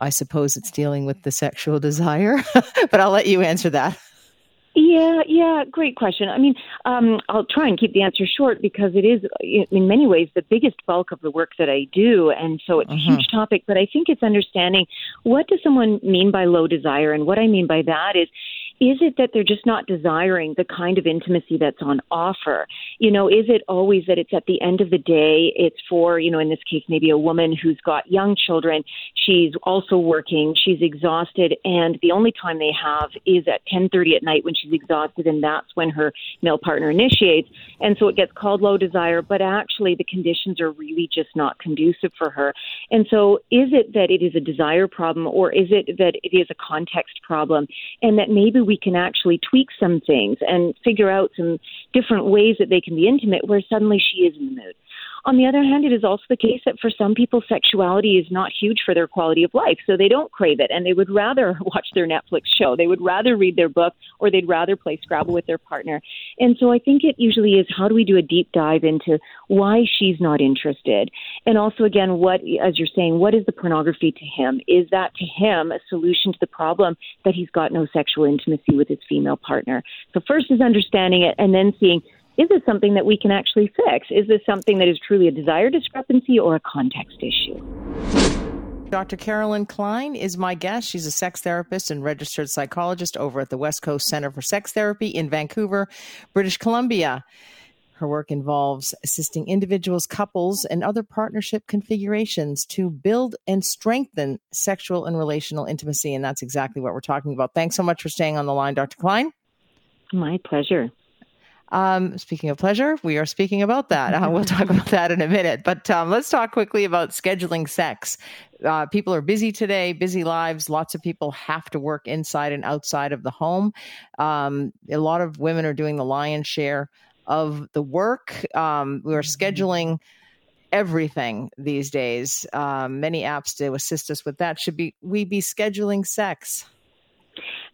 i suppose it's dealing with the sexual desire but i'll let you answer that yeah, yeah, great question. I mean, um, I'll try and keep the answer short because it is, in many ways, the biggest bulk of the work that I do, and so it's mm-hmm. a huge topic. But I think it's understanding what does someone mean by low desire, and what I mean by that is is it that they're just not desiring the kind of intimacy that's on offer? You know, is it always that it's at the end of the day, it's for, you know, in this case, maybe a woman who's got young children, she's also working, she's exhausted, and the only time they have is at 10:30 at night when she's exhausted, and that's when her male partner initiates, and so it gets called low desire, but actually the conditions are really just not conducive for her. And so, is it that it is a desire problem, or is it that it is a context problem, and that maybe we can actually tweak some things and figure out some different ways that they can be intimate where suddenly she is in the mood. On the other hand, it is also the case that for some people, sexuality is not huge for their quality of life, so they don't crave it and they would rather watch their Netflix show. They would rather read their book or they'd rather play Scrabble with their partner. And so I think it usually is how do we do a deep dive into why she's not interested? And also, again, what, as you're saying, what is the pornography to him? Is that to him a solution to the problem that he's got no sexual intimacy with his female partner? So, first is understanding it and then seeing is this something that we can actually fix? Is this something that is truly a desire discrepancy or a context issue? Dr. Carolin Klein is my guest. She's a sex therapist and registered psychologist over at the West Coast Center for Sex Therapy in Vancouver, British Columbia. Her work involves assisting individuals, couples, and other partnership configurations to build and strengthen sexual and relational intimacy. And that's exactly what we're talking about. Thanks so much for staying on the line, Dr. Klein. My pleasure. Um, speaking of pleasure, we are speaking about that. Uh, we'll talk about that in a minute. But um, let's talk quickly about scheduling sex. Uh, people are busy today, busy lives. Lots of people have to work inside and outside of the home. Um, a lot of women are doing the lion's share of the work. Um, we are scheduling everything these days. Um, many apps to assist us with that. Should be we be scheduling sex?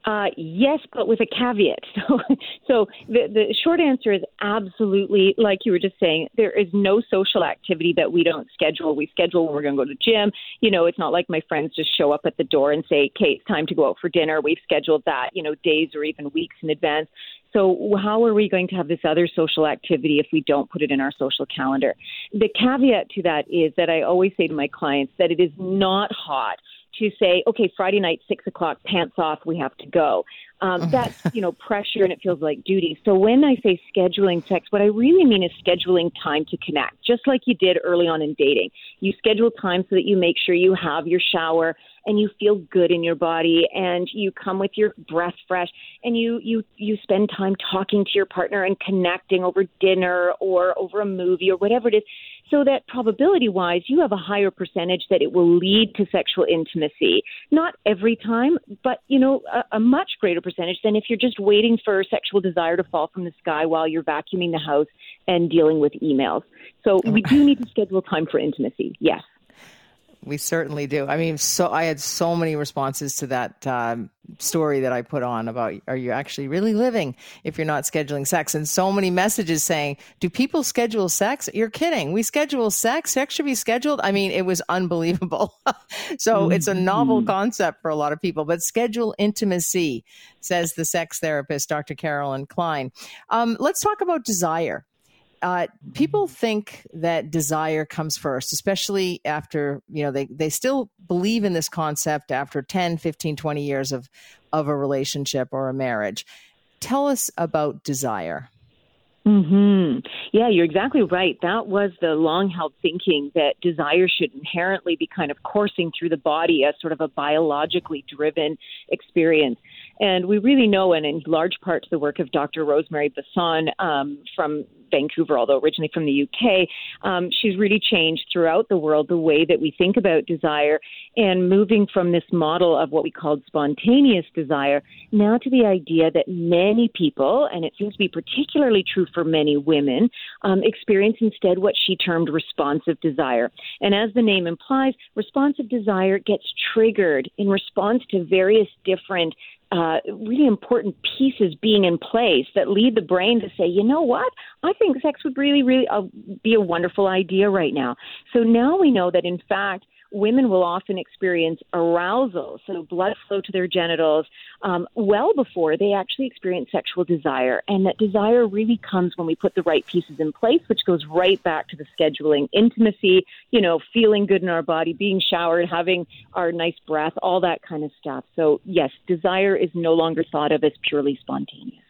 Uh, yes, but with a caveat. So, so the, the short answer is absolutely, like you were just saying, there is no social activity that we don't schedule. We schedule when we're going to go to gym. You know, it's not like my friends just show up at the door and say, "Kate, it's time to go out for dinner." We've scheduled that, you know, days or even weeks in advance. So, how are we going to have this other social activity if we don't put it in our social calendar? The caveat to that is that I always say to my clients that it is not hot to say, okay, Friday night, six o'clock, pants off, we have to go. Um, that's you know pressure, and it feels like duty. So when I say scheduling sex, what I really mean is scheduling time to connect, just like you did early on in dating. You schedule time so that you make sure you have your shower and you feel good in your body, and you come with your breath fresh, and you you you spend time talking to your partner and connecting over dinner or over a movie or whatever it is so that probability wise, you have a higher percentage that it will lead to sexual intimacy. Not every time, but you know, a, a, much greater percentage than if you're just waiting for sexual desire to fall from the sky while you're vacuuming the house and dealing with emails. So we do need to schedule time for intimacy. Yes. We certainly do. I mean, so I had so many responses to that um, story that I put on about are you actually really living if you're not scheduling sex? And so many messages saying, do people schedule sex? You're kidding. We schedule sex. Sex should be scheduled. I mean, it was unbelievable. so mm-hmm. it's a novel mm-hmm. concept for a lot of people, but schedule intimacy, says the sex therapist, Dr. Carolin Klein. Um, let's talk about desire uh, people think that desire comes first, especially after, you know, they, they still believe in this concept after 10, 15, 20 years of, of a relationship or a marriage. Tell us about desire. Hmm. Yeah, you're exactly right. That was the long-held thinking that desire should inherently be kind of coursing through the body as sort of a biologically driven experience. And we really know, and in large part to the work of Dr. Rosemary Basson um, from Vancouver, although originally from the UK, um, she's really changed throughout the world the way that we think about desire and moving from this model of what we called spontaneous desire now to the idea that many people, and it seems to be particularly true for many women, um, experience instead what she termed responsive desire. And as the name implies, responsive desire gets triggered in response to various different uh, really important pieces being in place that lead the brain to say, you know what, I think sex would really, really uh, be a wonderful idea right now. So now we know that in fact women will often experience arousal, so blood flow to their genitals, um, well before they actually experience sexual desire. And that desire really comes when we put the right pieces in place, which goes right back to the scheduling intimacy, you know, feeling good in our body, being showered, having our nice breath, all that kind of stuff. So, yes, desire is no longer thought of as purely spontaneous.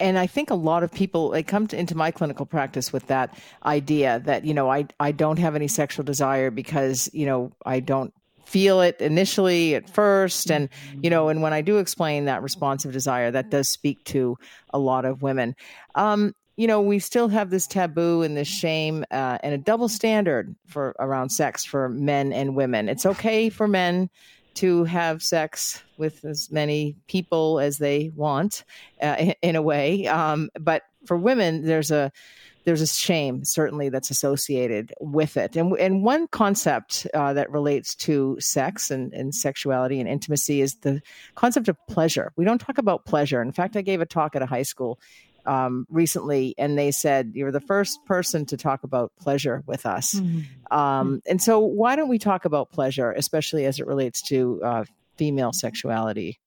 And I think a lot of people they come to, into my clinical practice with that idea that you know I I don't have any sexual desire because you know I don't feel it initially at first and you know and when I do explain that responsive desire that does speak to a lot of women. Um, you know, we still have this taboo and this shame uh, and a double standard for around sex for men and women. It's okay for men to have sex with as many people as they want, uh, in, a way. Um, but for women, there's a there's a shame certainly that's associated with it. And and one concept uh, that relates to sex and, and sexuality and intimacy is the concept of pleasure. We don't talk about pleasure. In fact, I gave a talk at a high school um, recently, and they said you're the first person to talk about pleasure with us. Mm-hmm. Um, and so, why don't we talk about pleasure, especially as it relates to uh, female sexuality?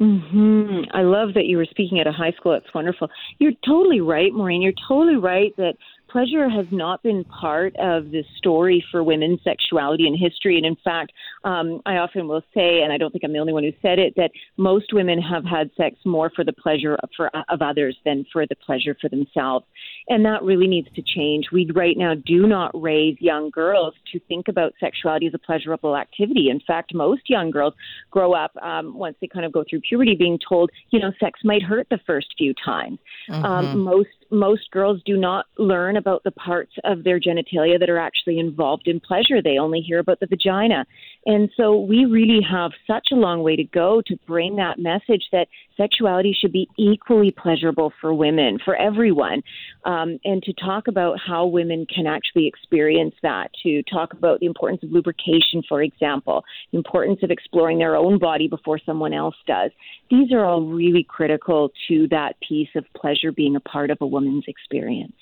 Mm-hmm. I love that you were speaking at a high school. It's wonderful. You're totally right, Maureen. You're totally right that pleasure has not been part of the story for women's sexuality in history. And in fact, um, I often will say, and I don't think I'm the only one who said it, that most women have had sex more for the pleasure of, for, of others than for the pleasure for themselves. And that really needs to change. We right now do not raise young girls to think about sexuality as a pleasurable activity. In fact, most young girls grow up um, once they kind of go through puberty being told, you know, sex might hurt the first few times. Um, mm-hmm. Um, most most girls do not learn about the parts of their genitalia that are actually involved in pleasure. They only hear about the vagina. And so we really have such a long way to go to bring that message that sexuality should be equally pleasurable for women, for everyone, um, and to talk about how women can actually experience that, to talk about the importance of lubrication, for example, the importance of exploring their own body before someone else does. These are all really critical to that piece of pleasure being a part of a woman's experience.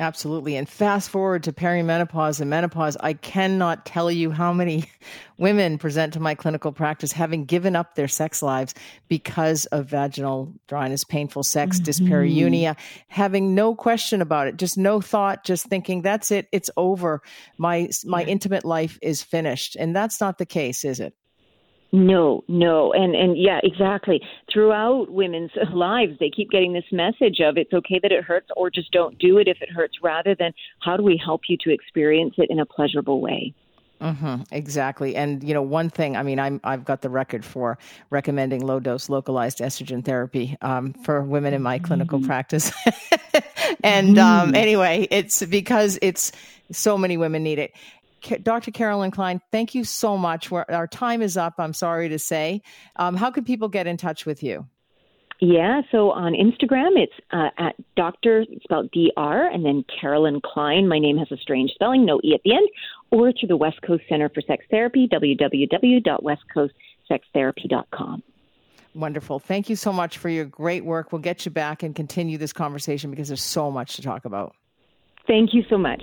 Absolutely. And fast forward to perimenopause and menopause, I cannot tell you how many women present to my clinical practice having given up their sex lives because of vaginal dryness, painful sex, mm-hmm. dyspareunia, having no question about it, just no thought, just thinking that's it, it's over. My my intimate life is finished. And that's not the case, is it? No, no. And and yeah, exactly. Throughout women's lives, they keep getting this message of it's okay that it hurts or just don't do it if it hurts rather than how do we help you to experience it in a pleasurable way. Mm-hmm, exactly. And, you know, one thing, I mean, I'm, I've got the record for recommending low dose localized estrogen therapy um, for women in my mm-hmm. clinical practice. and um, mm-hmm. anyway, it's because it's so many women need it. Dr. Carolin Klein, thank you so much. We're, our time is up, I'm sorry to say. Um, how can people get in touch with you? Yeah, so on Instagram, it's uh, at Dr. spelled D R, and then Carolin Klein. My name has a strange spelling, no E at the end, or through the West Coast Center for Sex Therapy, www.westcoastsextherapy.com. Wonderful. Thank you so much for your great work. We'll get you back and continue this conversation because there's so much to talk about. Thank you so much.